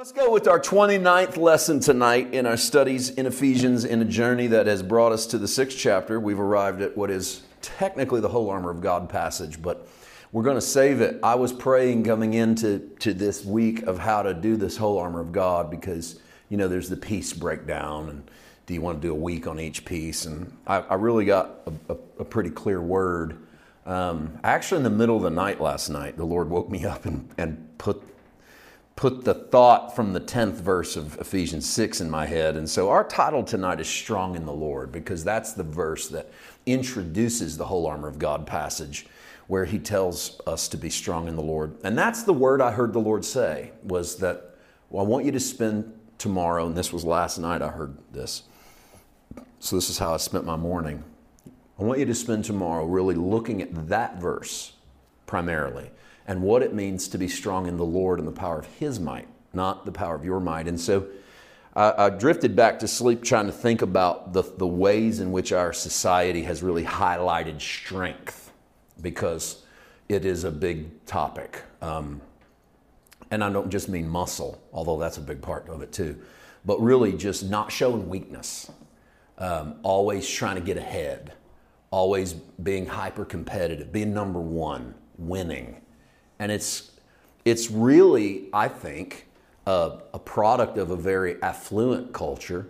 Let's go with our 29th lesson tonight in our studies in Ephesians in a journey that has brought us to the sixth chapter. We've arrived at what is technically the whole armor of God passage, but we're going to save it. I was praying coming into to this week of how to do this whole armor of God because, you know, there's the piece breakdown and do you want to do a week on each piece? And I, I really got a, a, a, pretty clear word. Um, actually, in the middle of the night last night, the Lord woke me up and, and put put the thought from the 10th verse of Ephesians 6 in my head. And so our title tonight is Strong in the Lord because that's the verse that introduces the whole armor of God passage where he tells us to be strong in the Lord. And that's the word I heard the Lord say was that well, I want you to spend tomorrow and this was last night I heard this. So this is how I spent my morning. I want you to spend tomorrow really looking at that verse primarily and what it means to be strong in the Lord and the power of His might, not the power of your might. And so I, I drifted back to sleep trying to think about the, the ways in which our society has really highlighted strength because it is a big topic. Um, and I don't just mean muscle, although that's a big part of it too, but really just not showing weakness, um, always trying to get ahead, always being hyper competitive, being number one, winning. And it's, it's really, I think, a, a product of a very affluent culture.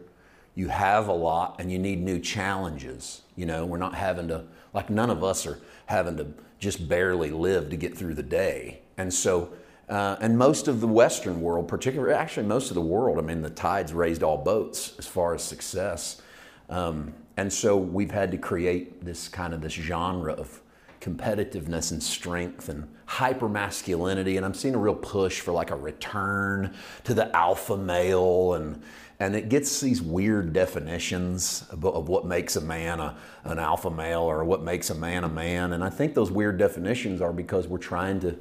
You have a lot and you need new challenges. You know, we're not having to, like, none of us are having to just barely live to get through the day. And so, uh, and most of the Western world, particularly, actually, most of the world, I mean, the tides raised all boats as far as success. Um, and so we've had to create this kind of this genre of competitiveness and strength and hyper masculinity and i'm seeing a real push for like a return to the alpha male and and it gets these weird definitions of, of what makes a man a, an alpha male or what makes a man a man and i think those weird definitions are because we're trying to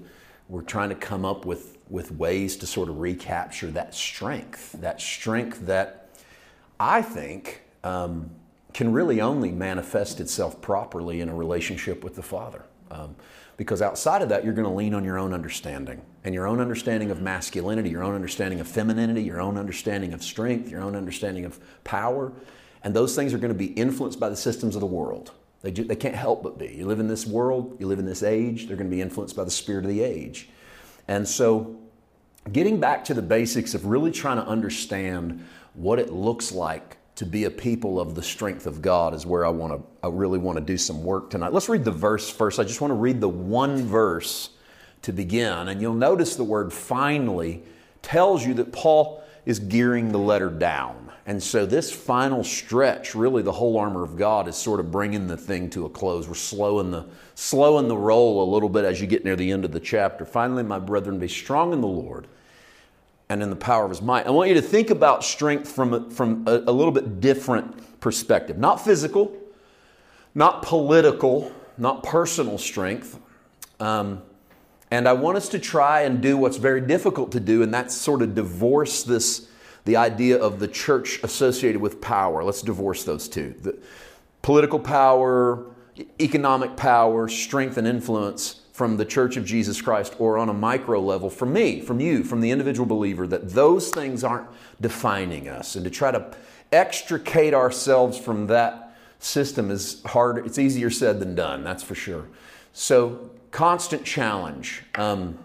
we're trying to come up with with ways to sort of recapture that strength that strength that i think um, can really only manifest itself properly in a relationship with the Father. Um, because outside of that, you're going to lean on your own understanding and your own understanding of masculinity, your own understanding of femininity, your own understanding of strength, your own understanding of power. And those things are going to be influenced by the systems of the world. They, they can't help but be. You live in this world, you live in this age, they're going to be influenced by the spirit of the age. And so, getting back to the basics of really trying to understand what it looks like to be a people of the strength of God is where I want to I really want to do some work tonight. Let's read the verse first. I just want to read the one verse to begin and you'll notice the word finally tells you that Paul is gearing the letter down. And so this final stretch, really the whole armor of God is sort of bringing the thing to a close. We're slowing the slowing the roll a little bit as you get near the end of the chapter. Finally, my brethren, be strong in the Lord and in the power of his might. I want you to think about strength from, from a, a little bit different perspective. Not physical, not political, not personal strength. Um, and I want us to try and do what's very difficult to do, and that's sort of divorce this, the idea of the church associated with power. Let's divorce those two. The political power, economic power, strength and influence from the Church of Jesus Christ or on a micro level from me, from you, from the individual believer, that those things aren't defining us. And to try to extricate ourselves from that system is hard. It's easier said than done, that's for sure. So, constant challenge. Um,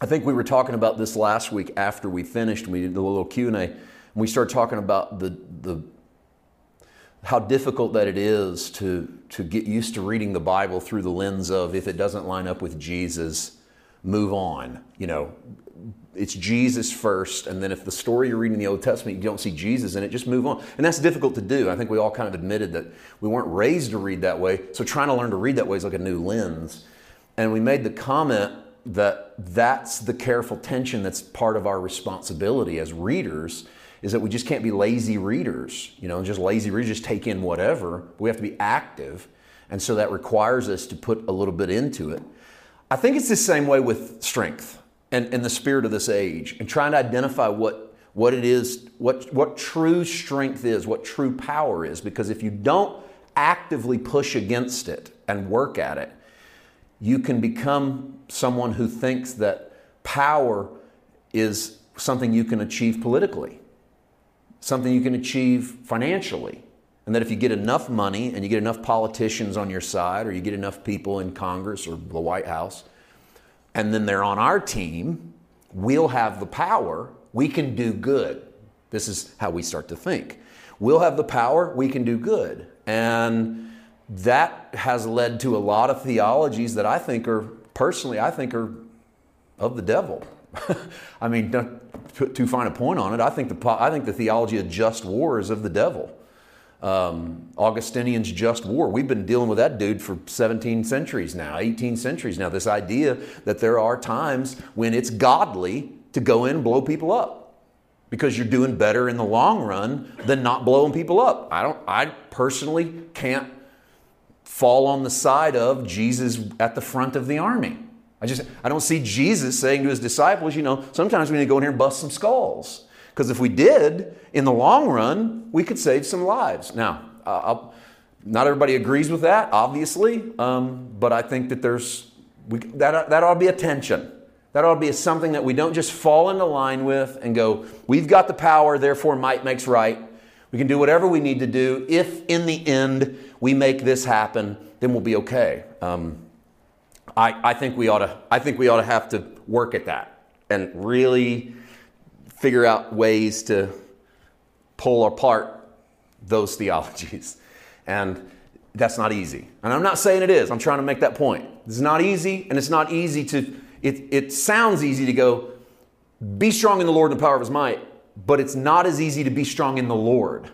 I think we were talking about this last week after we finished. We did little Q and A, we started talking about the the how difficult that it is to, to get used to reading the Bible through the lens of if it doesn't line up with Jesus, move on. You know, it's Jesus first, and then if the story you're reading in the Old Testament, you don't see Jesus in it, just move on. And that's difficult to do. I think we all kind of admitted that we weren't raised to read that way, so trying to learn to read that way is like a new lens. And we made the comment that that's the careful tension that's part of our responsibility as readers is that we just can't be lazy readers, you know, just lazy readers, just take in whatever. We have to be active. And so that requires us to put a little bit into it. I think it's the same way with strength and, and the spirit of this age and trying to identify what, what it is, what, what true strength is, what true power is. Because if you don't actively push against it and work at it, you can become someone who thinks that power is something you can achieve politically, something you can achieve financially. And that if you get enough money and you get enough politicians on your side, or you get enough people in Congress or the White House, and then they're on our team, we'll have the power, we can do good. This is how we start to think. We'll have the power, we can do good. And that has led to a lot of theologies that I think are, personally, I think are of the devil. I mean, to, to find a point on it, I think the, I think the theology of just war is of the devil. Um, Augustinian's just war. We've been dealing with that dude for 17 centuries now, 18 centuries now. This idea that there are times when it's godly to go in and blow people up because you're doing better in the long run than not blowing people up. I don't. I personally can't fall on the side of Jesus at the front of the army. I just I don't see Jesus saying to his disciples, you know, sometimes we need to go in here and bust some skulls. Because if we did, in the long run, we could save some lives. Now, uh, not everybody agrees with that, obviously, um, but I think that there's we, that, that ought to be a tension. That ought to be something that we don't just fall into line with and go, we've got the power, therefore might makes right. We can do whatever we need to do. If in the end we make this happen, then we'll be okay. Um, I, I think we ought to. I think we ought to have to work at that and really figure out ways to pull apart those theologies. And that's not easy. And I'm not saying it is. I'm trying to make that point. It's not easy, and it's not easy to. It, it sounds easy to go, be strong in the Lord and the power of His might, but it's not as easy to be strong in the Lord.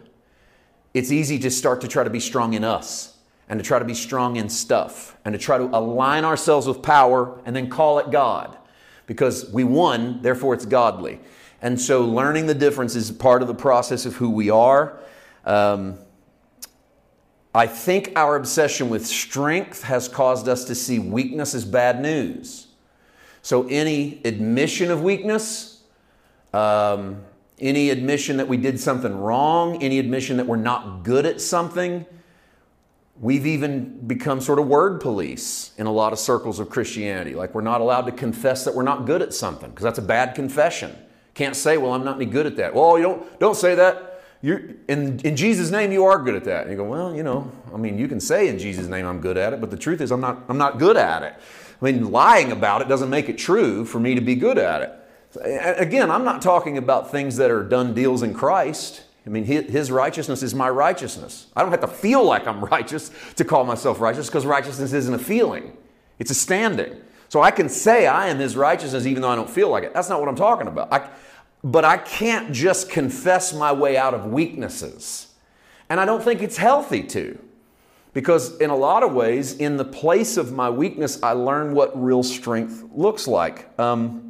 It's easy to start to try to be strong in us and to try to be strong in stuff and to try to align ourselves with power and then call it God because we won, therefore it's godly. And so learning the difference is part of the process of who we are. Um, I think our obsession with strength has caused us to see weakness as bad news. So any admission of weakness, um, any admission that we did something wrong, any admission that we're not good at something, We've even become sort of word police in a lot of circles of Christianity. Like we're not allowed to confess that we're not good at something because that's a bad confession. Can't say, well, I'm not any good at that. Well, you don't, don't say that. You're, in, in Jesus' name, you are good at that. And you go, well, you know, I mean, you can say in Jesus' name I'm good at it, but the truth is I'm not, I'm not good at it. I mean, lying about it doesn't make it true for me to be good at it. Again, I'm not talking about things that are done deals in Christ. I mean, his righteousness is my righteousness. I don't have to feel like I'm righteous to call myself righteous because righteousness isn't a feeling, it's a standing. So I can say I am his righteousness even though I don't feel like it. That's not what I'm talking about. I, but I can't just confess my way out of weaknesses. And I don't think it's healthy to. Because in a lot of ways, in the place of my weakness, I learn what real strength looks like. Um,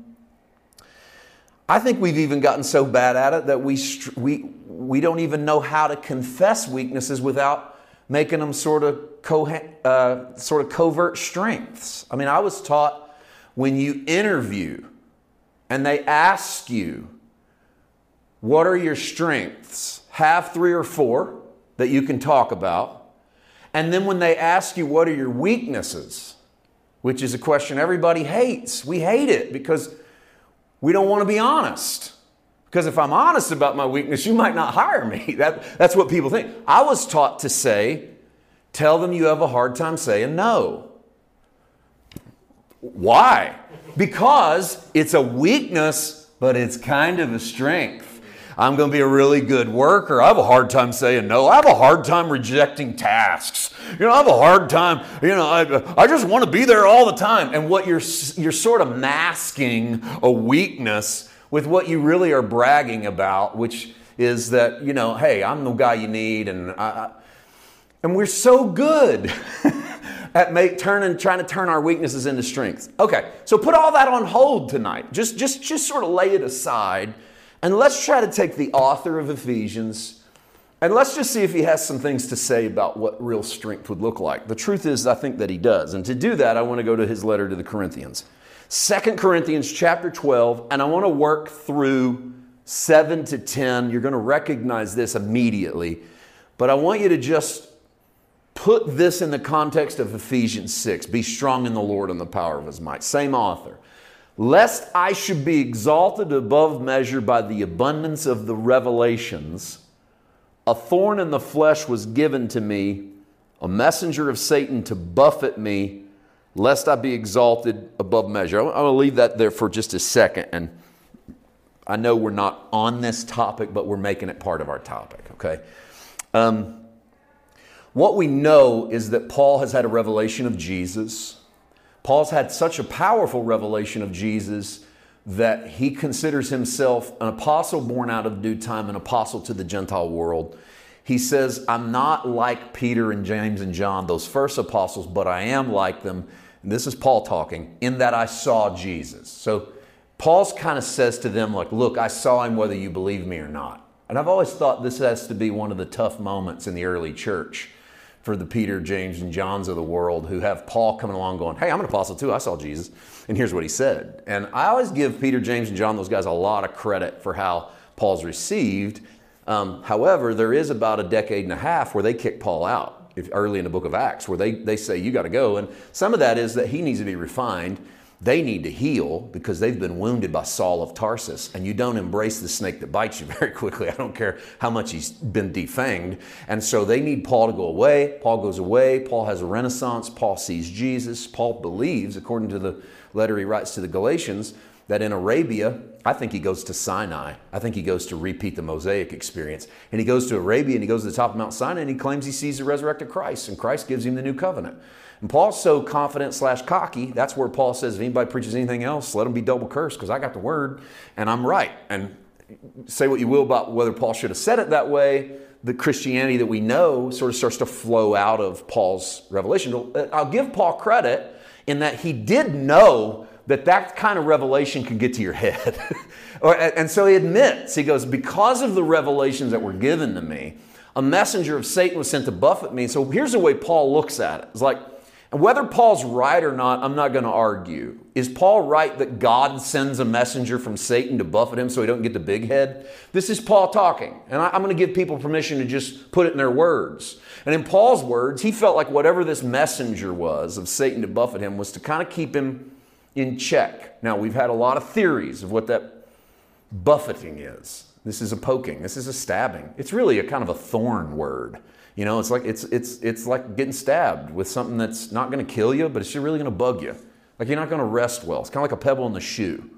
I think we've even gotten so bad at it that we, we, we don't even know how to confess weaknesses without making them sort of, co- uh, sort of covert strengths. I mean, I was taught when you interview and they ask you, What are your strengths? Have three or four that you can talk about. And then when they ask you, What are your weaknesses? Which is a question everybody hates. We hate it because we don't want to be honest. Because if I'm honest about my weakness, you might not hire me. That, that's what people think. I was taught to say, tell them you have a hard time saying no. Why? Because it's a weakness, but it's kind of a strength. I'm going to be a really good worker. I have a hard time saying no. I have a hard time rejecting tasks. You know, I have a hard time, you know, I, I just want to be there all the time. And what you're, you're sort of masking a weakness with what you really are bragging about, which is that, you know, hey, I'm the guy you need. And, I, and we're so good. at make turning trying to turn our weaknesses into strengths. Okay, so put all that on hold tonight. Just just just sort of lay it aside and let's try to take the author of Ephesians and let's just see if he has some things to say about what real strength would look like. The truth is, I think that he does. And to do that, I want to go to his letter to the Corinthians. Second Corinthians chapter 12, and I want to work through 7 to 10. You're going to recognize this immediately. But I want you to just put this in the context of Ephesians 6. Be strong in the Lord and the power of his might. Same author. Lest I should be exalted above measure by the abundance of the revelations, a thorn in the flesh was given to me, a messenger of Satan to buffet me, lest I be exalted above measure. I'm going to leave that there for just a second. And I know we're not on this topic, but we're making it part of our topic, okay? Um, what we know is that Paul has had a revelation of Jesus Paul's had such a powerful revelation of Jesus that he considers himself an apostle born out of due time, an apostle to the Gentile world. He says, I'm not like Peter and James and John, those first apostles, but I am like them. And this is Paul talking, in that I saw Jesus. So Paul's kind of says to them, like, look, I saw him whether you believe me or not. And I've always thought this has to be one of the tough moments in the early church for the Peter, James, and Johns of the world who have Paul coming along going, Hey, I'm an apostle too. I saw Jesus. And here's what he said. And I always give Peter, James, and John, those guys, a lot of credit for how Paul's received. Um, however, there is about a decade and a half where they kick Paul out if, early in the book of Acts, where they, they say, You got to go. And some of that is that he needs to be refined. They need to heal because they've been wounded by Saul of Tarsus, and you don't embrace the snake that bites you very quickly. I don't care how much he's been defanged. And so they need Paul to go away. Paul goes away. Paul has a renaissance. Paul sees Jesus. Paul believes, according to the letter he writes to the Galatians, that in Arabia, I think he goes to Sinai. I think he goes to repeat the Mosaic experience. And he goes to Arabia and he goes to the top of Mount Sinai and he claims he sees the resurrected Christ, and Christ gives him the new covenant. And Paul's so confident slash cocky, that's where Paul says, if anybody preaches anything else, let them be double cursed because I got the word and I'm right. And say what you will about whether Paul should have said it that way, the Christianity that we know sort of starts to flow out of Paul's revelation. Uh, I'll give Paul credit in that he did know that that kind of revelation could get to your head. and so he admits, he goes, because of the revelations that were given to me, a messenger of Satan was sent to buffet me. So here's the way Paul looks at it. It's like, and whether Paul's right or not, I'm not going to argue. Is Paul right that God sends a messenger from Satan to buffet him so he don't get the big head? This is Paul talking, and I, am going to give people permission to just put it in their words. And in Paul's words, he felt like whatever this messenger was of Satan to buffet him was to kind of keep him in check. Now, we've had a lot of theories of what that buffeting is. This is a poking, this is a stabbing. It's really a kind of a thorn word. You know, it's like it's it's it's like getting stabbed with something that's not going to kill you, but it's really going to bug you. Like you're not going to rest well. It's kind of like a pebble in the shoe.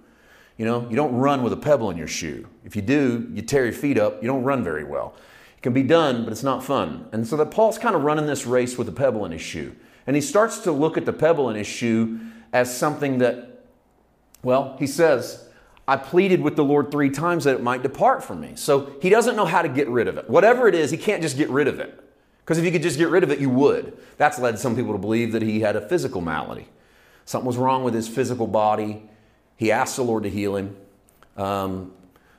You know, you don't run with a pebble in your shoe. If you do, you tear your feet up. You don't run very well. It can be done, but it's not fun. And so that Paul's kind of running this race with a pebble in his shoe. And he starts to look at the pebble in his shoe as something that, well, he says, I pleaded with the Lord three times that it might depart from me. So he doesn't know how to get rid of it. Whatever it is, he can't just get rid of it. Because if you could just get rid of it, you would. That's led some people to believe that he had a physical malady. Something was wrong with his physical body. He asked the Lord to heal him. Um,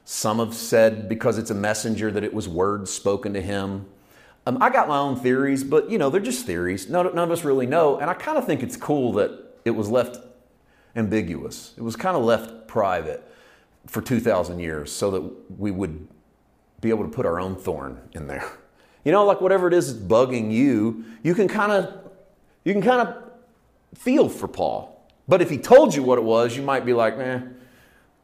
some have said because it's a messenger that it was words spoken to him. Um, I got my own theories, but you know, they're just theories. None, none of us really know. And I kind of think it's cool that it was left ambiguous. It was kind of left private for 2,000 years so that we would be able to put our own thorn in there. You know, like whatever it is that's bugging you, you can kind of you can kind of feel for Paul. But if he told you what it was, you might be like, man,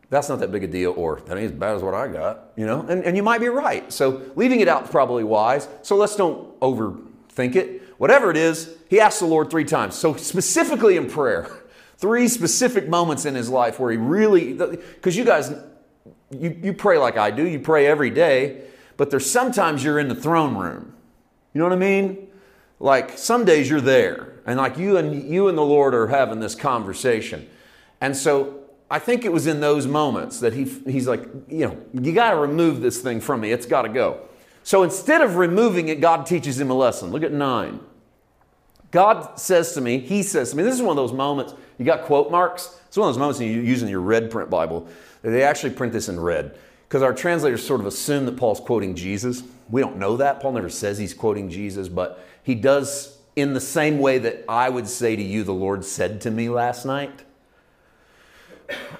that's not that big a deal, or that ain't as bad as what I got, you know? And, and you might be right. So leaving it out is probably wise. So let's don't overthink it. Whatever it is, he asked the Lord three times. So specifically in prayer, three specific moments in his life where he really, because you guys, you, you pray like I do, you pray every day but there's sometimes you're in the throne room. You know what I mean? Like some days you're there, and like you and you and the Lord are having this conversation. And so I think it was in those moments that he, he's like, you know, you got to remove this thing from me. It's got to go. So instead of removing it, God teaches him a lesson. Look at nine. God says to me, He says to me, this is one of those moments, you got quote marks? It's one of those moments when you use in your red print Bible. They actually print this in red because our translators sort of assume that Paul's quoting Jesus. We don't know that. Paul never says he's quoting Jesus, but he does in the same way that I would say to you, the Lord said to me last night.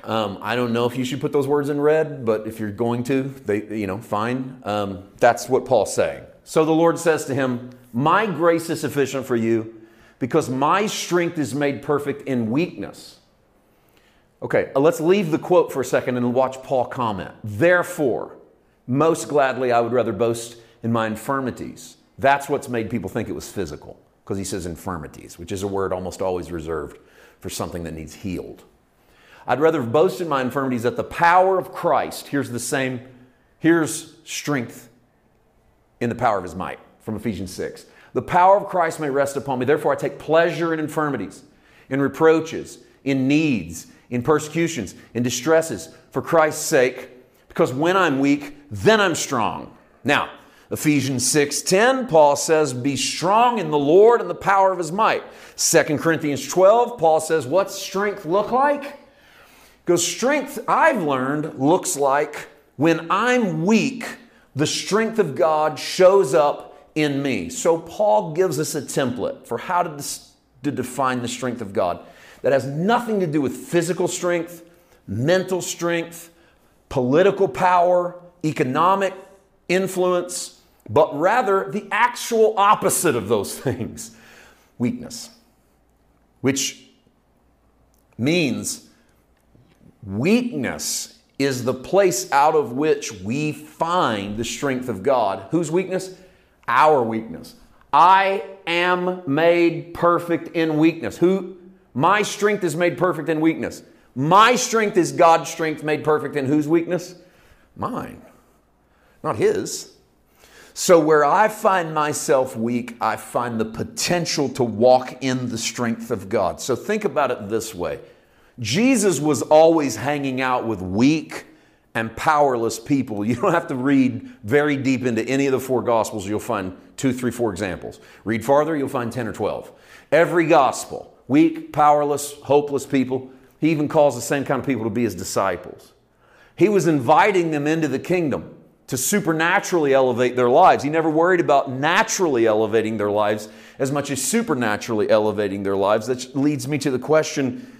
Um, I don't know if you should put those words in red, but if you're going to, they, you know, fine. Um, that's what Paul's saying. So the Lord says to him, My grace is sufficient for you because my strength is made perfect in weakness. Okay, uh, let's leave the quote for a second and watch Paul comment. Therefore, most gladly I would rather boast in my infirmities. That's what's made people think it was physical, because he says infirmities, which is a word almost always reserved for something that needs healed. I'd rather boast in my infirmities that the power of Christ, here's the same, here's strength in the power of his might from Ephesians 6. The power of Christ may rest upon me. Therefore, I take pleasure in infirmities, in reproaches, in needs, in persecutions, in distresses, for Christ's sake, because when I'm weak, then I'm strong. Now, Ephesians 6:10, Paul says, "Be strong in the Lord and the power of his might." 2 Corinthians 12, Paul says, "What's strength look like?" Because strength, I've learned, looks like when I'm weak, the strength of God shows up in me. So Paul gives us a template for how to, to define the strength of God that has nothing to do with physical strength, mental strength, political power, economic influence, but rather the actual opposite of those things weakness, which means weakness is the place out of which we find the strength of God. Whose weakness? Our weakness. I am made perfect in weakness. Who? My strength is made perfect in weakness. My strength is God's strength made perfect in whose weakness? Mine, not His. So, where I find myself weak, I find the potential to walk in the strength of God. So, think about it this way Jesus was always hanging out with weak and powerless people. You don't have to read very deep into any of the four Gospels, you'll find two, three, four examples. Read farther, you'll find 10 or 12. Every Gospel, weak, powerless, hopeless people. He even calls the same kind of people to be his disciples. He was inviting them into the kingdom to supernaturally elevate their lives. He never worried about naturally elevating their lives as much as supernaturally elevating their lives. That leads me to the question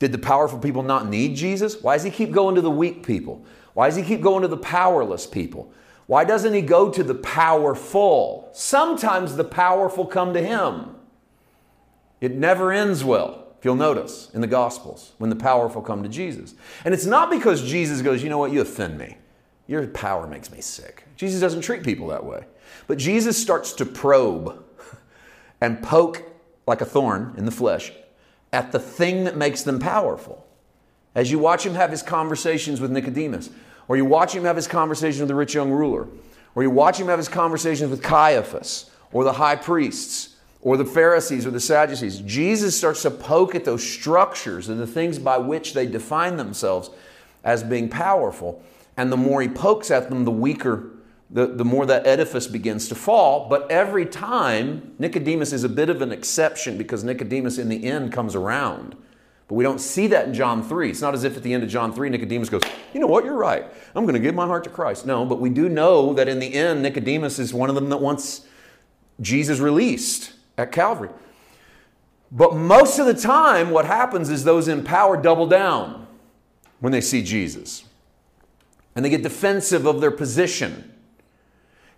did the powerful people not need Jesus? Why does he keep going to the weak people? Why does he keep going to the powerless people? Why doesn't he go to the powerful? Sometimes the powerful come to him. It never ends well, if you'll notice in the Gospels, when the powerful come to Jesus. And it's not because Jesus goes, you know what, you offend me. Your power makes me sick. Jesus doesn't treat people that way. But Jesus starts to probe and poke like a thorn in the flesh at the thing that makes them powerful. As you watch him have his conversations with Nicodemus, or you watch him have his conversation with the rich young ruler, or you watch him have his conversations with Caiaphas, or the high priests, or the Pharisees, or the Sadducees, Jesus starts to poke at those structures and the things by which they define themselves as being powerful. And the more he pokes at them, the weaker, the, the more that edifice begins to fall. But every time, Nicodemus is a bit of an exception because Nicodemus in the end comes around. But we don't see that in John 3. It's not as if at the end of John 3, Nicodemus goes, You know what? You're right. I'm going to give my heart to Christ. No, but we do know that in the end, Nicodemus is one of them that wants Jesus released at Calvary. But most of the time, what happens is those in power double down when they see Jesus and they get defensive of their position.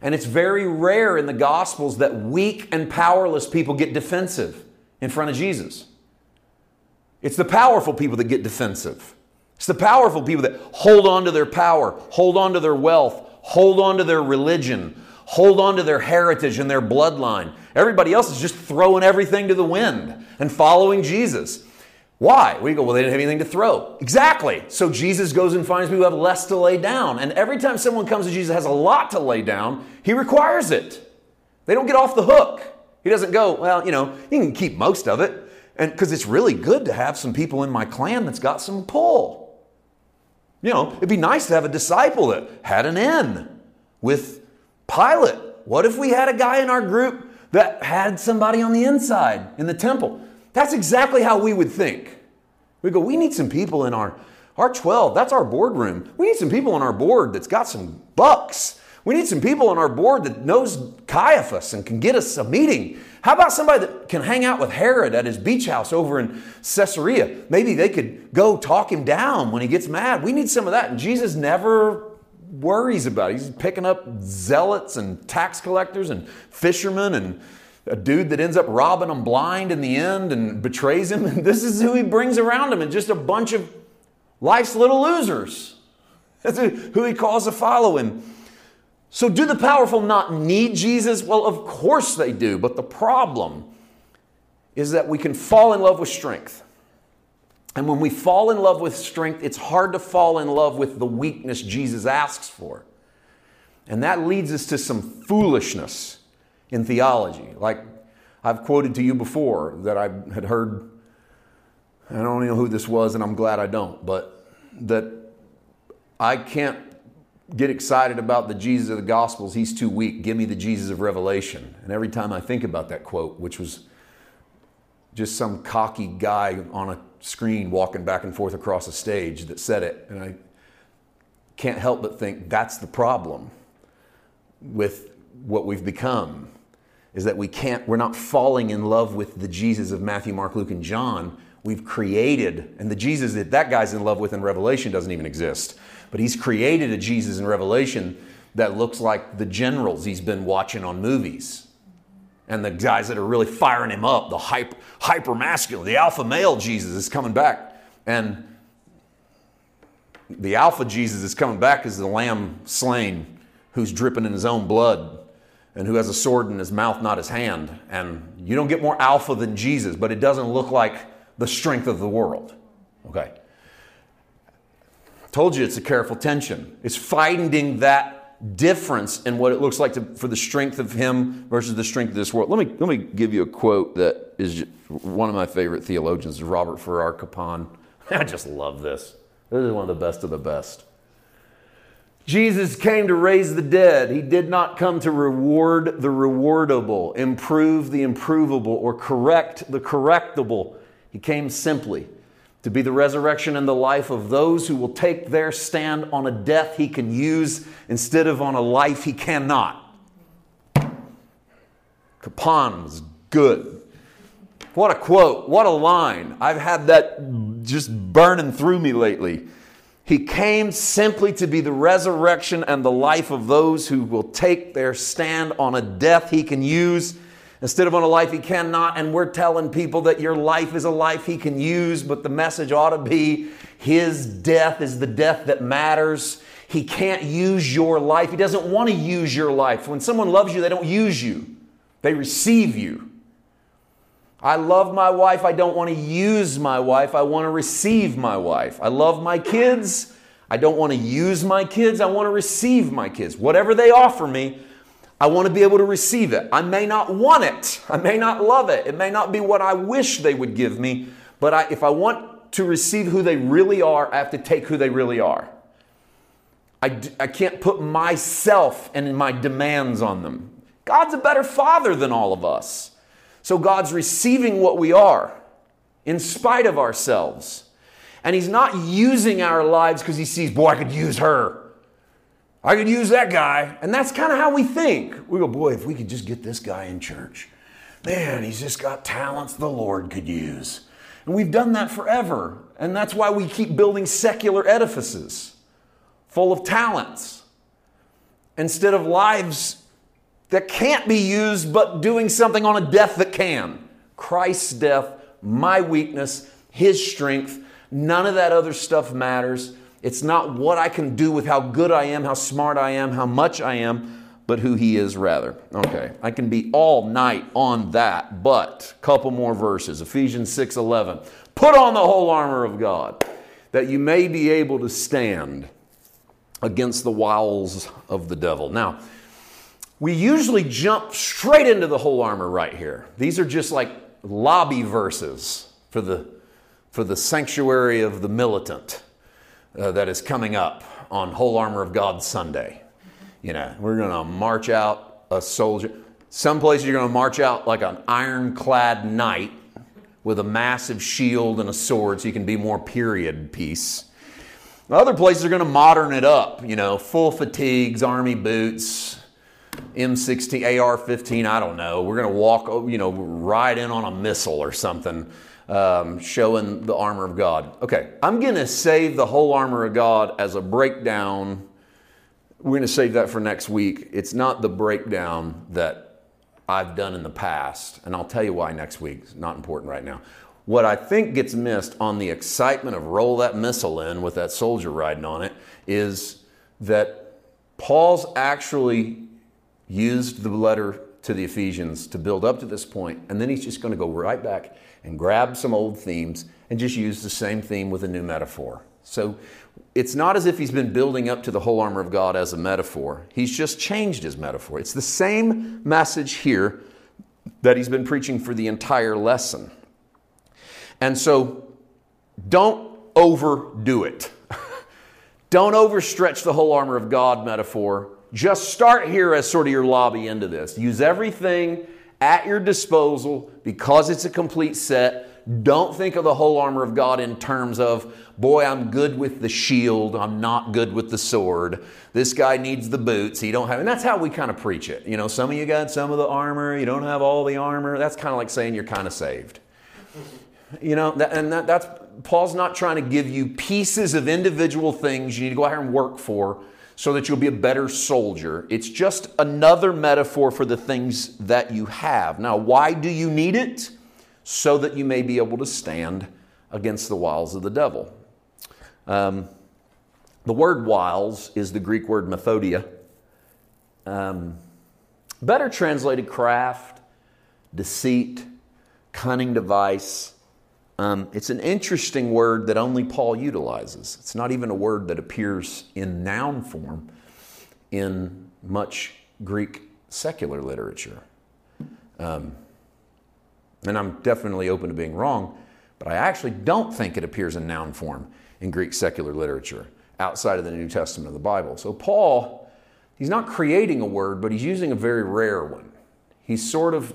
And it's very rare in the Gospels that weak and powerless people get defensive in front of Jesus. It's the powerful people that get defensive. It's the powerful people that hold on to their power, hold on to their wealth, hold on to their religion, hold on to their heritage and their bloodline. Everybody else is just throwing everything to the wind and following Jesus. Why? We go, well, they didn't have anything to throw. Exactly. So Jesus goes and finds people who have less to lay down. And every time someone comes to Jesus has a lot to lay down, he requires it. They don't get off the hook. He doesn't go, well, you know, you can keep most of it. And because it's really good to have some people in my clan that's got some pull. You know, it'd be nice to have a disciple that had an in with Pilate. What if we had a guy in our group that had somebody on the inside in the temple? That's exactly how we would think. We go, we need some people in our, our 12, that's our boardroom. We need some people on our board that's got some bucks. We need some people on our board that knows Caiaphas and can get us a meeting. How about somebody that can hang out with Herod at his beach house over in Caesarea? Maybe they could go talk him down when he gets mad. We need some of that. And Jesus never worries about. He's picking up zealots and tax collectors and fishermen and a dude that ends up robbing him blind in the end and betrays him. And this is who he brings around him, and just a bunch of Life's little losers. That's who he calls to follow him. So, do the powerful not need Jesus? Well, of course they do. But the problem is that we can fall in love with strength. And when we fall in love with strength, it's hard to fall in love with the weakness Jesus asks for. And that leads us to some foolishness in theology. Like I've quoted to you before that I had heard, I don't know who this was, and I'm glad I don't, but that I can't get excited about the Jesus of the Gospels. He's too weak. Give me the Jesus of Revelation. And every time I think about that quote, which was just some cocky guy on a screen walking back and forth across a stage that said it, and I can't help but think that's the problem with what we've become is that we can't we're not falling in love with the Jesus of Matthew, Mark, Luke and John. We've created and the Jesus that that guy's in love with in Revelation doesn't even exist. But he's created a Jesus in Revelation that looks like the generals he's been watching on movies. And the guys that are really firing him up, the hyper, masculine, the alpha male Jesus is coming back. And the alpha Jesus is coming back as the lamb slain who's dripping in his own blood and who has a sword in his mouth, not his hand. And you don't get more alpha than Jesus, but it doesn't look like the strength of the world. Okay. Told you it's a careful tension. It's finding that difference in what it looks like to, for the strength of him versus the strength of this world. Let me, let me give you a quote that is one of my favorite theologians, Robert Farrar Capon. I just love this. This is one of the best of the best. Jesus came to raise the dead. He did not come to reward the rewardable, improve the improvable, or correct the correctable. He came simply to be the resurrection and the life of those who will take their stand on a death he can use instead of on a life he cannot. Capon was good. What a quote. What a line. I've had that just burning through me lately. He came simply to be the resurrection and the life of those who will take their stand on a death he can use instead of on a life he cannot. And we're telling people that your life is a life he can use, but the message ought to be his death is the death that matters. He can't use your life. He doesn't want to use your life. When someone loves you, they don't use you, they receive you. I love my wife. I don't want to use my wife. I want to receive my wife. I love my kids. I don't want to use my kids. I want to receive my kids. Whatever they offer me, I want to be able to receive it. I may not want it. I may not love it. It may not be what I wish they would give me. But I, if I want to receive who they really are, I have to take who they really are. I, I can't put myself and my demands on them. God's a better father than all of us. So God's receiving what we are in spite of ourselves. And He's not using our lives because He sees, boy, I could use her. I could use that guy. And that's kind of how we think. We go, boy, if we could just get this guy in church, man, he's just got talents the Lord could use. And we've done that forever. And that's why we keep building secular edifices full of talents instead of lives that can't be used, but doing something on a death that can. Christ's death, my weakness, His strength. None of that other stuff matters. It's not what I can do with how good I am, how smart I am, how much I am, but who He is rather. Okay, I can be all night on that, but a couple more verses. Ephesians 6 11. Put on the whole armor of God that you may be able to stand against the wiles of the devil. Now, we usually jump straight into the whole armor right here. These are just like lobby verses for the, for the sanctuary of the militant uh, that is coming up on Whole Armor of God Sunday. You know, we're going to march out a soldier. Some places you're going to march out like an ironclad knight with a massive shield and a sword so you can be more period piece. Other places are going to modern it up, you know, full fatigues, army boots, M16, AR 15, I don't know. We're going to walk, you know, ride in on a missile or something, um, showing the armor of God. Okay, I'm going to save the whole armor of God as a breakdown. We're going to save that for next week. It's not the breakdown that I've done in the past, and I'll tell you why next week. It's not important right now. what I think gets missed on the excitement of roll that missile in with that soldier riding on it is that Paul's actually used the letter to the Ephesians to build up to this point, and then he's just going to go right back and grab some old themes and just use the same theme with a new metaphor. So it's not as if he's been building up to the whole armor of God as a metaphor. He's just changed his metaphor. It's the same message here that he's been preaching for the entire lesson. And so don't overdo it. don't overstretch the whole armor of God metaphor. Just start here as sort of your lobby into this. Use everything at your disposal because it's a complete set. Don't think of the whole armor of God in terms of, boy, I'm good with the shield, I'm not good with the sword. This guy needs the boots, he don't have. And that's how we kind of preach it. You know, some of you got some of the armor, you don't have all the armor. That's kind of like saying you're kind of saved. You know, that, and that, that's Paul's not trying to give you pieces of individual things you need to go out here and work for so that you'll be a better soldier. It's just another metaphor for the things that you have. Now, why do you need it? So that you may be able to stand against the wiles of the devil. Um, the word wiles is the Greek word methodeia. Um, better translated craft, deceit, cunning device. Um, it's an interesting word that only Paul utilizes. It's not even a word that appears in noun form in much Greek secular literature. Um, and I'm definitely open to being wrong, but I actually don't think it appears in noun form in Greek secular literature outside of the New Testament of the Bible. So Paul, he's not creating a word, but he's using a very rare one. He's sort of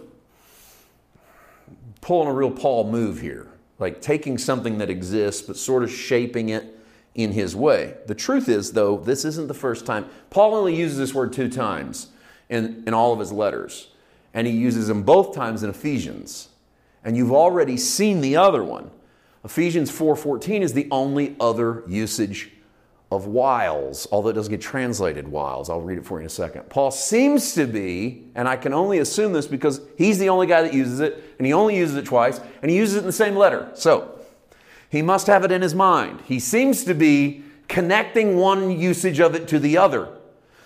pulling a real Paul move here like taking something that exists but sort of shaping it in his way. The truth is, though, this isn't the first time. Paul only uses this word two times in, in all of his letters, and he uses them both times in Ephesians. And you've already seen the other one. Ephesians 4:14 is the only other usage of wiles, although it doesn't get translated wiles. I'll read it for you in a second. Paul seems to be, and I can only assume this because he's the only guy that uses it, and he only uses it twice, and he uses it in the same letter. So he must have it in his mind. He seems to be connecting one usage of it to the other.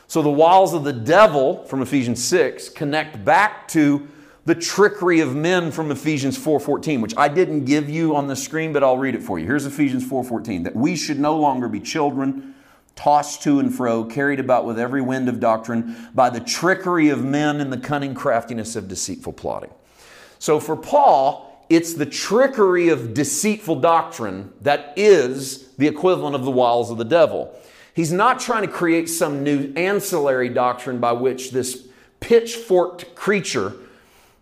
So the wiles of the devil from Ephesians 6 connect back to the trickery of men from Ephesians 4:14, which I didn't give you on the screen, but I'll read it for you. Here's Ephesians 4:14, that we should no longer be children tossed to and fro, carried about with every wind of doctrine by the trickery of men and the cunning craftiness of deceitful plotting. So for Paul, it's the trickery of deceitful doctrine that is the equivalent of the wiles of the devil. He's not trying to create some new ancillary doctrine by which this pitchforked creature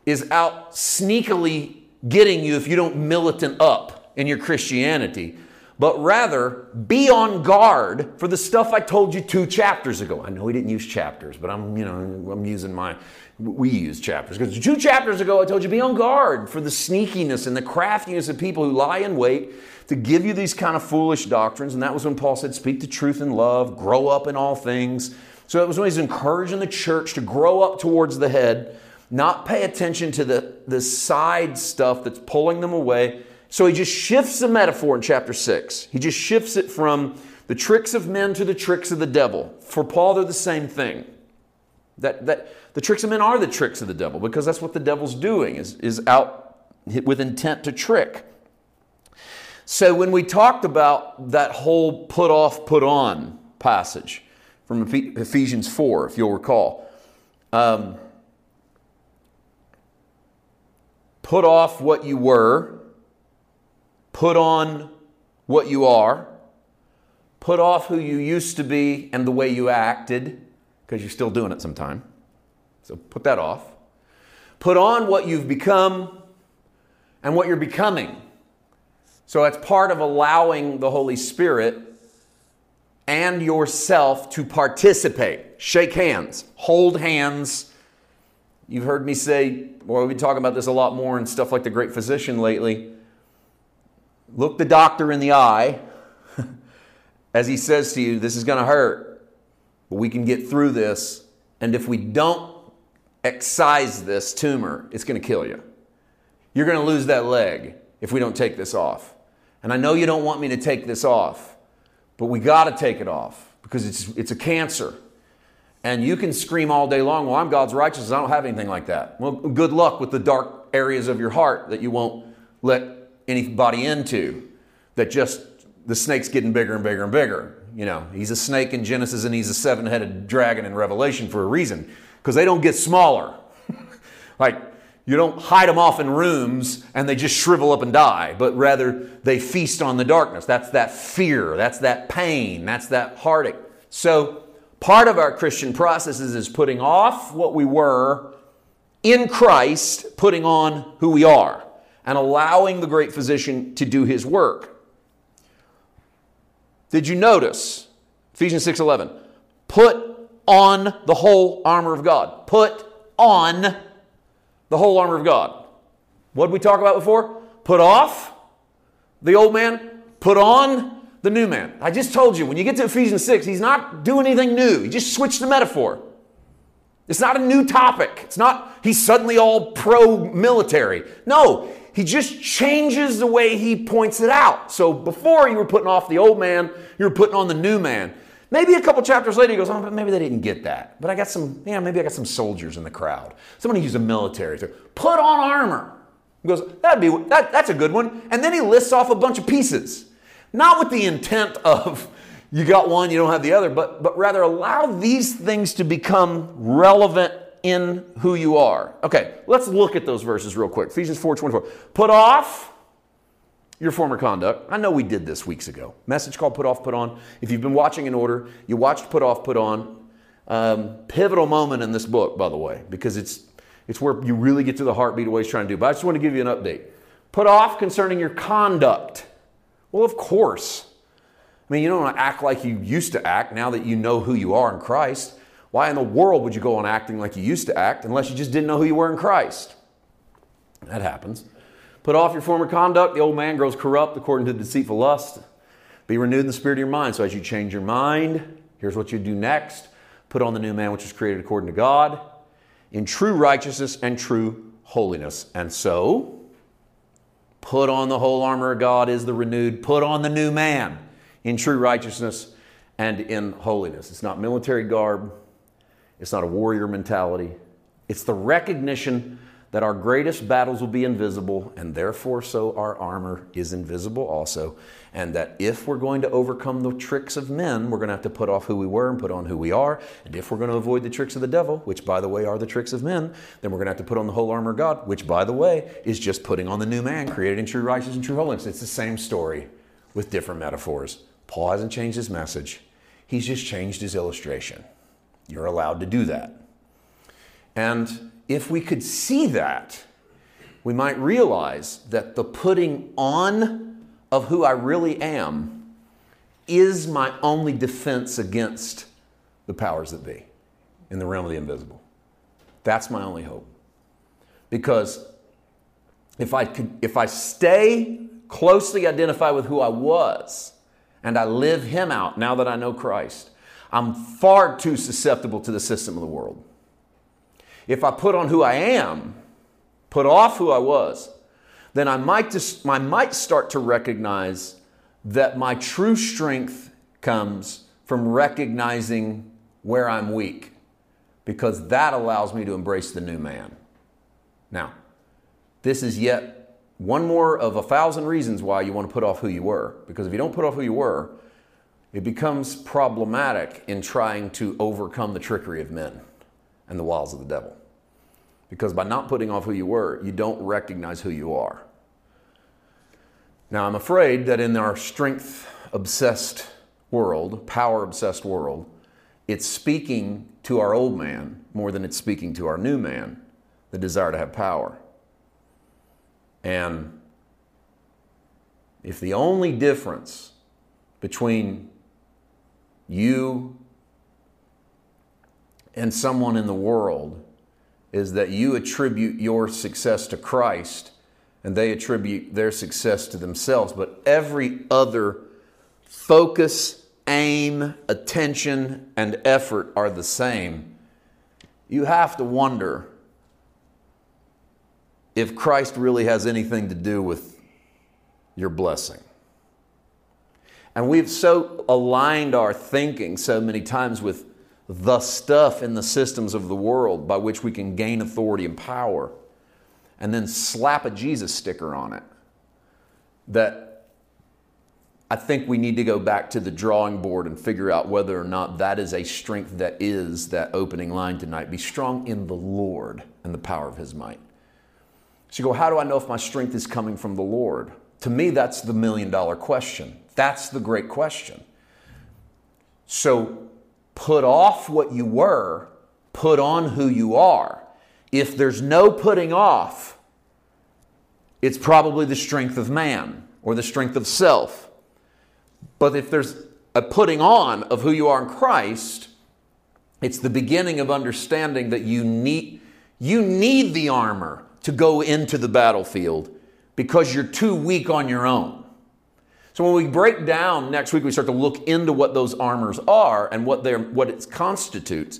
is out sneakily getting you if you don't militant up in your Christianity, but rather be on guard for the stuff I told you two chapters ago. I know we didn't use chapters, but I'm, you know, I'm using my, we use chapters. Because two chapters ago I told you be on guard for the sneakiness and the craftiness of people who lie in wait to give you these kind of foolish doctrines. And that was when Paul said, speak the truth in love, grow up in all things. So it was when he's encouraging the church to grow up towards the head not pay attention to the, the side stuff that's pulling them away. So he just shifts the metaphor in chapter 6. He just shifts it from the tricks of men to the tricks of the devil. For Paul, they're the same thing. That, that the tricks of men are the tricks of the devil because that's what the devil's doing is, is out with intent to trick. So when we talked about that whole put off, put on passage from Ephesians 4, if you'll recall, um, Put off what you were, put on what you are, put off who you used to be and the way you acted, because you're still doing it sometime. So put that off. Put on what you've become and what you're becoming. So that's part of allowing the Holy Spirit and yourself to participate. Shake hands, hold hands, You've heard me say, well, we've been talking about this a lot more and stuff like the great physician lately. Look the doctor in the eye as he says to you, This is going to hurt, but we can get through this. And if we don't excise this tumor, it's going to kill you. You're going to lose that leg. if we don't take this off. And I know you don't want me to take this off, but we got to take it off because it's, it's a cancer. And you can scream all day long, well, I'm God's righteousness. I don't have anything like that. Well, good luck with the dark areas of your heart that you won't let anybody into, that just the snake's getting bigger and bigger and bigger. You know, he's a snake in Genesis and he's a seven headed dragon in Revelation for a reason, because they don't get smaller. like, you don't hide them off in rooms and they just shrivel up and die, but rather they feast on the darkness. That's that fear, that's that pain, that's that heartache. So, part of our Christian processes is putting off what we were in Christ, putting on who we are, and allowing the great physician to do his work. Did you notice Ephesians 6:11? Put on the whole armor of God. Put on the whole armor of God. What did we talk about before? Put off the old man, put on the new man. I just told you, when you get to Ephesians 6, he's not doing anything new. He just switched the metaphor. It's not a new topic. It's not he's suddenly all pro military. No, he just changes the way he points it out. So before you were putting off the old man, you were putting on the new man. Maybe a couple chapters later, he goes, oh, maybe they didn't get that. But I got some, yeah, maybe I got some soldiers in the crowd. Somebody who's a military. So put on armor. He goes, that'd be, that, that's a good one. And then he lists off a bunch of pieces. Not with the intent of you got one, you don't have the other, but, but rather allow these things to become relevant in who you are. Okay, let's look at those verses real quick. Ephesians 4 24. Put off your former conduct. I know we did this weeks ago. Message called Put Off, Put On. If you've been watching in order, you watched Put Off, Put On. Um, pivotal moment in this book, by the way, because it's, it's where you really get to the heartbeat of what he's trying to do. But I just want to give you an update. Put off concerning your conduct. Well, of course. I mean, you don't want to act like you used to act now that you know who you are in Christ. Why in the world would you go on acting like you used to act unless you just didn't know who you were in Christ? That happens. Put off your former conduct. The old man grows corrupt according to deceitful lust. Be renewed in the spirit of your mind. So as you change your mind, here's what you do next. Put on the new man which is created according to God in true righteousness and true holiness. And so, put on the whole armor of God is the renewed. Put on the new man in true righteousness and in holiness. It's not military garb. It's not a warrior mentality. It's the recognition that our greatest battles will be invisible, and therefore, so our armor is invisible also. And that if we're going to overcome the tricks of men, we're going to have to put off who we were and put on who we are. And if we're going to avoid the tricks of the devil, which, by the way, are the tricks of men, then we're going to have to put on the whole armor of God, which, by the way, is just putting on the new man, created in true righteousness and true holiness. It's the same story with different metaphors. Paul hasn't changed his message, he's just changed his illustration. You're allowed to do that. And if we could see that, we might realize that the putting on of who I really am is my only defense against the powers that be in the realm of the invisible. That's my only hope. Because if I could if I stay closely identified with who I was and I live him out now that I know Christ, I'm far too susceptible to the system of the world. If I put on who I am, put off who I was, then I might, just, I might start to recognize that my true strength comes from recognizing where I'm weak, because that allows me to embrace the new man. Now, this is yet one more of a thousand reasons why you want to put off who you were, because if you don't put off who you were, it becomes problematic in trying to overcome the trickery of men and the wiles of the devil. Because by not putting off who you were, you don't recognize who you are. Now, I'm afraid that in our strength obsessed world, power obsessed world, it's speaking to our old man more than it's speaking to our new man, the desire to have power. And if the only difference between you and someone in the world is that you attribute your success to Christ and they attribute their success to themselves. But every other focus, aim, attention, and effort are the same. You have to wonder if Christ really has anything to do with your blessing. And we've so aligned our thinking so many times with the stuff in the systems of the world by which we can gain authority and power and then slap a Jesus sticker on it that I think we need to go back to the drawing board and figure out whether or not that is a strength that is that opening line tonight. Be strong in the Lord and the power of his might. So you go, how do I know if my strength is coming from the Lord? To me, that's the million dollar question. That's the great question. So put off what you were, put on who you are. If there's no putting off, it's probably the strength of man or the strength of self. But if there's a putting on of who you are in Christ, it's the beginning of understanding that you need, you need the armor to go into the battlefield because you're too weak on your own. So when we break down next week, we start to look into what those armors are and what they're what it constitutes.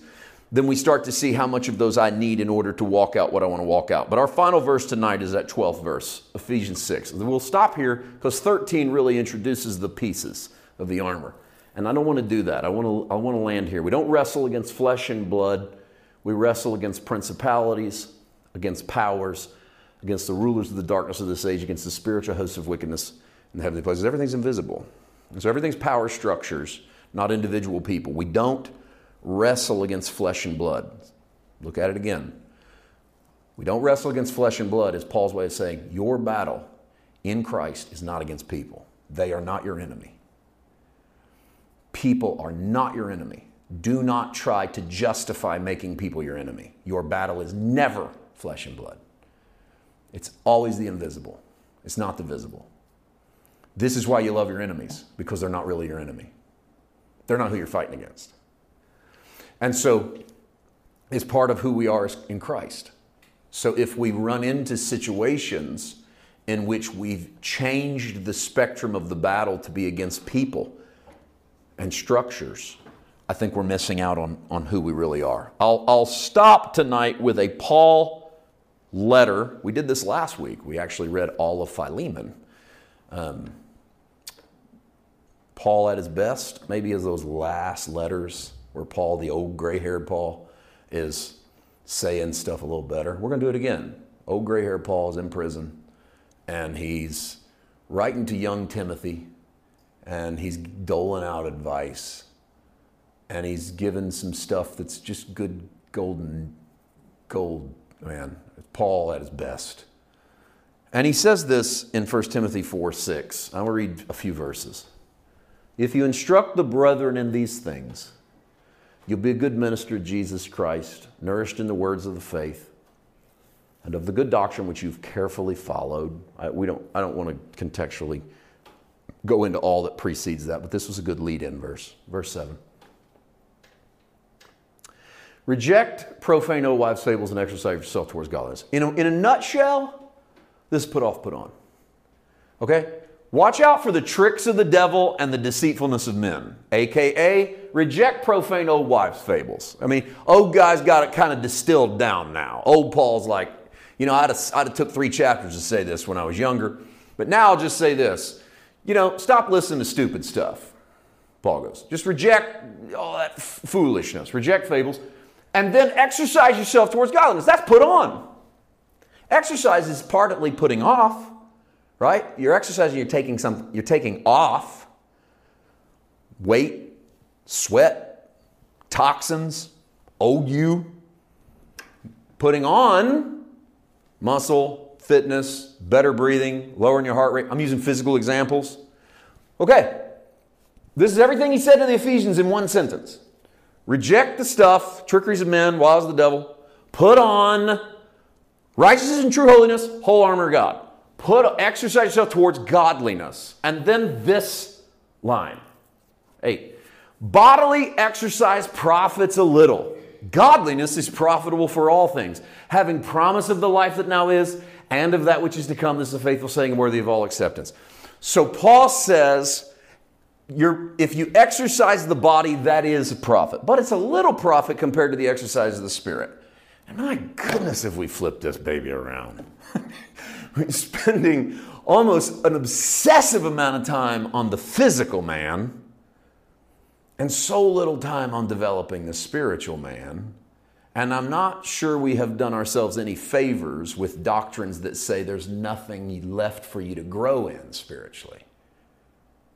Then we start to see how much of those I need in order to walk out what I want to walk out. But our final verse tonight is that 12th verse, Ephesians 6. We'll stop here because 13 really introduces the pieces of the armor. And I don't want to do that. I want to, I want to land here. We don't wrestle against flesh and blood. We wrestle against principalities, against powers, against the rulers of the darkness of this age, against the spiritual hosts of wickedness in the heavenly places. Everything's invisible. And so everything's power structures, not individual people. We don't wrestle against flesh and blood. Look at it again. We don't wrestle against flesh and blood, is Paul's way of saying your battle in Christ is not against people. They are not your enemy. People are not your enemy. Do not try to justify making people your enemy. Your battle is never flesh and blood. It's always the invisible, it's not the visible. This is why you love your enemies, because they're not really your enemy. They're not who you're fighting against. And so it's part of who we are in Christ. So if we run into situations in which we've changed the spectrum of the battle to be against people and structures, I think we're missing out on, on who we really are. I'll, I'll stop tonight with a Paul letter. We did this last week. We actually read all of Philemon. Um, Paul at his best, maybe as those last letters where Paul, the old gray haired Paul, is saying stuff a little better. We're going to do it again. Old gray haired Paul is in prison and he's writing to young Timothy and he's doling out advice and he's given some stuff that's just good golden gold, man. Paul at his best. And he says this in 1 Timothy 4 6. I will read a few verses. If you instruct the brethren in these things, you'll be a good minister of Jesus Christ, nourished in the words of the faith and of the good doctrine which you've carefully followed. I, we don't, I don't want to contextually go into all that precedes that, but this was a good lead in verse. Verse 7. Reject profane old wives' fables and exercise yourself towards godliness. In a, in a nutshell, this is put off, put on. Okay? Watch out for the tricks of the devil and the deceitfulness of men, aka reject profane old wives' fables. I mean, old guys got it kind of distilled down now. Old Paul's like, you know, I'd have, I'd have took three chapters to say this when I was younger, but now I'll just say this. You know, stop listening to stupid stuff. Paul goes, just reject all that f- foolishness, reject fables, and then exercise yourself towards godliness. That's put on. Exercise is partly putting off right? You're exercising, you're taking some, you're taking off weight, sweat, toxins, old you, putting on muscle, fitness, better breathing, lowering your heart rate. I'm using physical examples. Okay, this is everything he said to the Ephesians in one sentence. Reject the stuff, trickeries of men, wiles of the devil. Put on righteousness and true holiness, whole armor of God. Put exercise yourself towards godliness. And then this line. Eight. Bodily exercise profits a little. Godliness is profitable for all things, having promise of the life that now is and of that which is to come. This is a faithful saying worthy of all acceptance. So Paul says, if you exercise the body, that is a profit. But it's a little profit compared to the exercise of the spirit. And my goodness, if we flip this baby around. spending almost an obsessive amount of time on the physical man and so little time on developing the spiritual man. And I'm not sure we have done ourselves any favors with doctrines that say there's nothing left for you to grow in spiritually.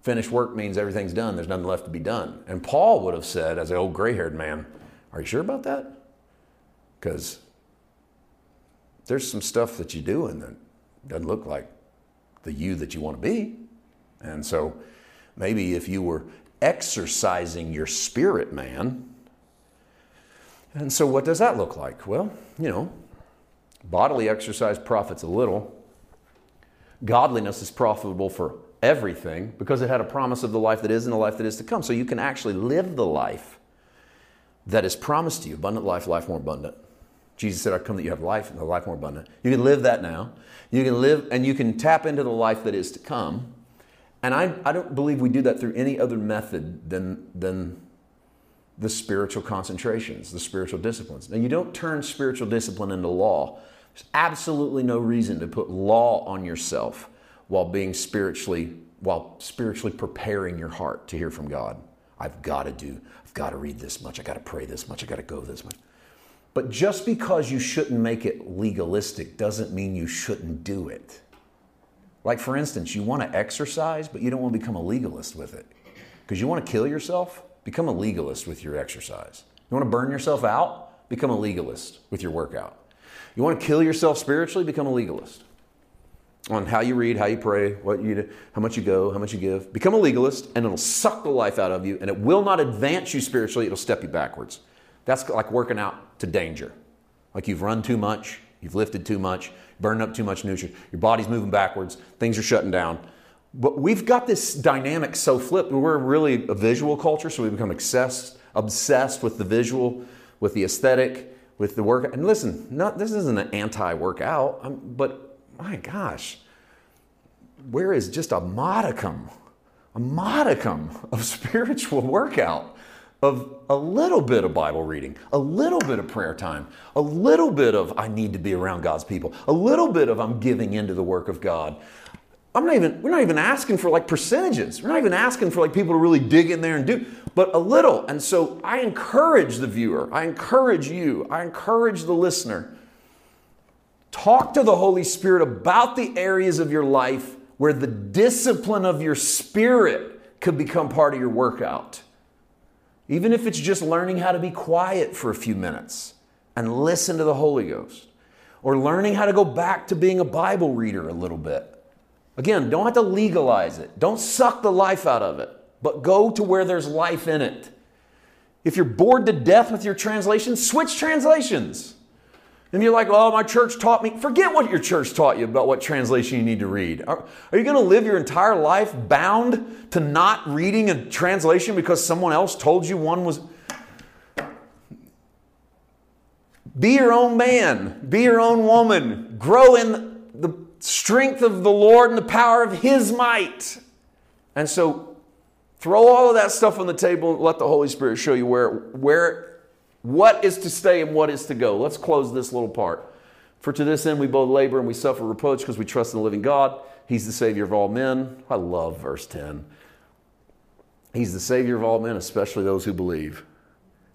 Finished work means everything's done, there's nothing left to be done. And Paul would have said, as an old gray haired man, Are you sure about that? Because there's some stuff that you do and that doesn't look like the you that you want to be. And so maybe if you were exercising your spirit man, and so what does that look like? Well, you know, bodily exercise profits a little. Godliness is profitable for everything because it had a promise of the life that is and the life that is to come. So you can actually live the life that is promised to you abundant life, life more abundant. Jesus said, I come that you have life and the life more abundant. You can live that now. You can live and you can tap into the life that is to come. And I, I don't believe we do that through any other method than, than the spiritual concentrations, the spiritual disciplines. Now, you don't turn spiritual discipline into law. There's absolutely no reason to put law on yourself while being spiritually, while spiritually preparing your heart to hear from God. I've got to do, I've got to read this much, I've got to pray this much, I've got to go this much. But just because you shouldn't make it legalistic doesn't mean you shouldn't do it. Like, for instance, you want to exercise, but you don't want to become a legalist with it. Because you want to kill yourself, become a legalist with your exercise. You want to burn yourself out, become a legalist with your workout. You want to kill yourself spiritually, become a legalist on how you read, how you pray, what you do, how much you go, how much you give. Become a legalist, and it'll suck the life out of you, and it will not advance you spiritually. It'll step you backwards. That's like working out to danger. Like you've run too much, you've lifted too much, burned up too much nutrients, your body's moving backwards, things are shutting down. But we've got this dynamic so flipped. We're really a visual culture, so we become obsessed, obsessed with the visual, with the aesthetic, with the work. And listen, not, this isn't an anti-workout, um, but my gosh, where is just a modicum, a modicum of spiritual workout? Of a little bit of Bible reading, a little bit of prayer time, a little bit of I need to be around God's people, a little bit of I'm giving into the work of God. I'm not even, we're not even asking for like percentages. We're not even asking for like people to really dig in there and do, but a little. And so I encourage the viewer, I encourage you, I encourage the listener. Talk to the Holy Spirit about the areas of your life where the discipline of your spirit could become part of your workout. Even if it's just learning how to be quiet for a few minutes and listen to the Holy Ghost, or learning how to go back to being a Bible reader a little bit. Again, don't have to legalize it, don't suck the life out of it, but go to where there's life in it. If you're bored to death with your translations, switch translations. And you're like, oh, my church taught me. Forget what your church taught you about what translation you need to read. Are, are you going to live your entire life bound to not reading a translation because someone else told you one was. Be your own man, be your own woman, grow in the strength of the Lord and the power of His might. And so throw all of that stuff on the table let the Holy Spirit show you where, where what is to stay and what is to go? Let's close this little part. For to this end we both labor and we suffer reproach because we trust in the living God. He's the Savior of all men. I love verse 10. He's the Savior of all men, especially those who believe.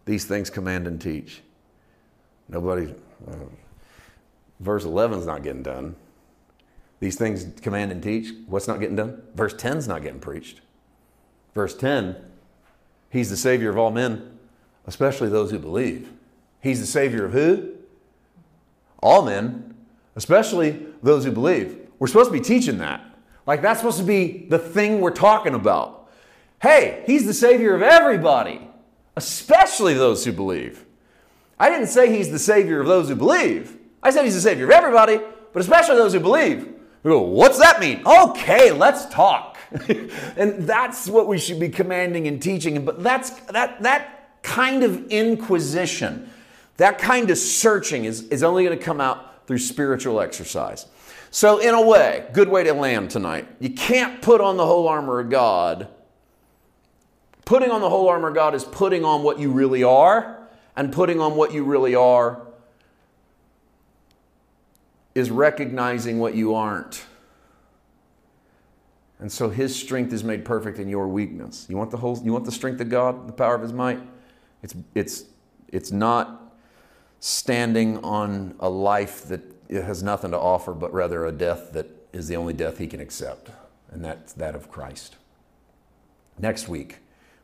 These things command and teach. Nobody, uh, verse 11 is not getting done. These things command and teach. What's not getting done? Verse 10 is not getting preached. Verse 10, He's the Savior of all men especially those who believe. He's the Savior of who? All men, especially those who believe. We're supposed to be teaching that. Like that's supposed to be the thing we're talking about. Hey, He's the Savior of everybody, especially those who believe. I didn't say He's the Savior of those who believe. I said He's the Savior of everybody, but especially those who believe. We go, what's that mean? Okay, let's talk. and that's what we should be commanding and teaching. But that's that that kind of inquisition, that kind of searching is, is only going to come out through spiritual exercise. So, in a way, good way to land tonight. You can't put on the whole armor of God. Putting on the whole armor of God is putting on what you really are, and putting on what you really are is recognizing what you aren't. And so his strength is made perfect in your weakness. You want the whole you want the strength of God, the power of his might? It's it's it's not standing on a life that has nothing to offer, but rather a death that is the only death he can accept, and that's that of Christ. Next week,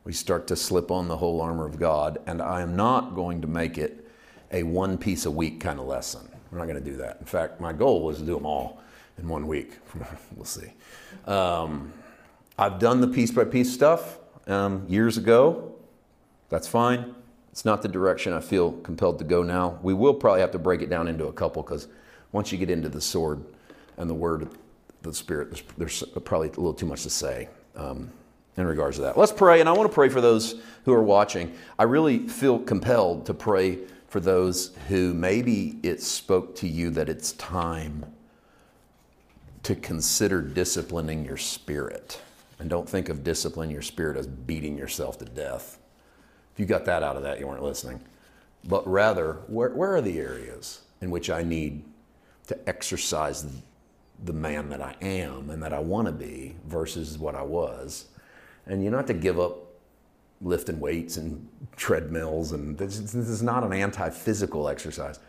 we start to slip on the whole armor of God, and I am not going to make it a one piece a week kind of lesson. We're not going to do that. In fact, my goal was to do them all in one week. we'll see. Um, I've done the piece by piece stuff um, years ago. That's fine. It's not the direction I feel compelled to go now. We will probably have to break it down into a couple because once you get into the sword and the word, the spirit, there's, probably a little too much to say. Um, in regards to that. Let's pray, and I want to pray for those who are watching. I really feel compelled to pray for those who maybe it spoke to you that it's time to consider disciplining your spirit. And don't think of disciplining your spirit as beating yourself to death. If you got that out of that, you weren't listening. But rather, where, where are the areas in which I need to exercise the man that I am and that I want to be versus what I was? And you don't have to give up lifting weights and treadmills, and this, this is not an anti physical exercise.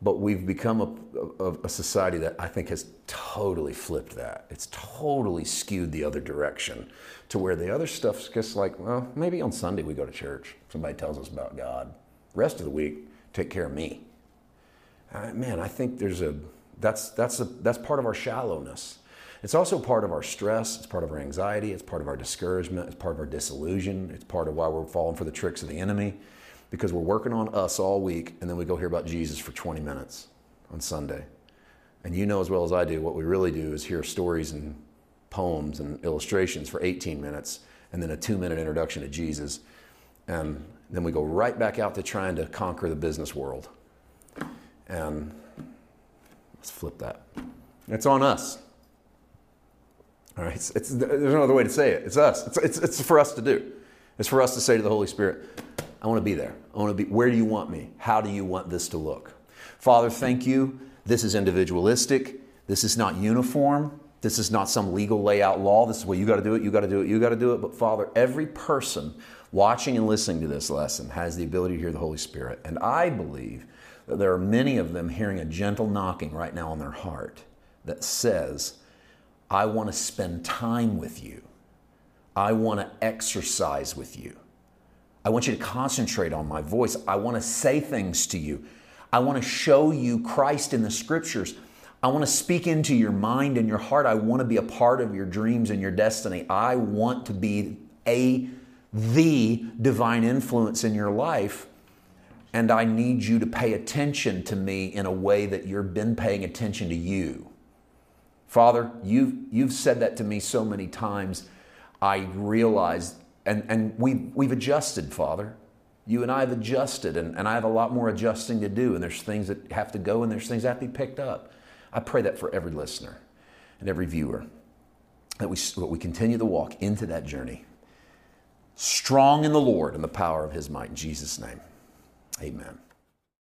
But we've become a, a, a, society that I think has totally flipped that. It's totally skewed the other direction to where the other stuff's just like, well, maybe on Sunday we go to church. Somebody tells us about God. Rest of the week, take care of me. Uh, man, I think there's a that's that's a, that's part of our shallowness. It's also part of our stress, it's part of our anxiety, it's part of our discouragement, it's part of our disillusion, it's part of why we're falling for the tricks of the enemy because we're working on us all week and then we go hear about Jesus for 20 minutes on Sunday. And you know as well as I do, what we really do is hear stories and poems and illustrations for 18 minutes and then a two minute introduction to Jesus. And then we go right back out to trying to conquer the business world. And let's flip that. It's on us. All right, it's, it's, there's no other way to say it. It's us. It's, it's, it's for us to do. It's for us to say to the Holy Spirit, I want to be there. I want to be, where do you want me? How do you want this to look? Father, thank you. This is individualistic. This is not uniform. This is not some legal layout law. This is what you got to do it, you got to do it, you got to do it. But Father, every person watching and listening to this lesson has the ability to hear the Holy Spirit. And I believe that there are many of them hearing a gentle knocking right now on their heart that says, I want to spend time with you. I want to exercise with you. I want you to concentrate on my voice. I want to say things to you. I want to show you Christ in the scriptures. I want to speak into your mind and your heart. I want to be a part of your dreams and your destiny. I want to be a the divine influence in your life. And I need you to pay attention to me in a way that you've been paying attention to you. Father, you've, you've said that to me so many times. I realize, and, and we've, we've adjusted, Father. You and I have adjusted, and, and I have a lot more adjusting to do, and there's things that have to go, and there's things that have to be picked up. I pray that for every listener and every viewer, that we, that we continue to walk into that journey, strong in the Lord and the power of His might. In Jesus' name, amen.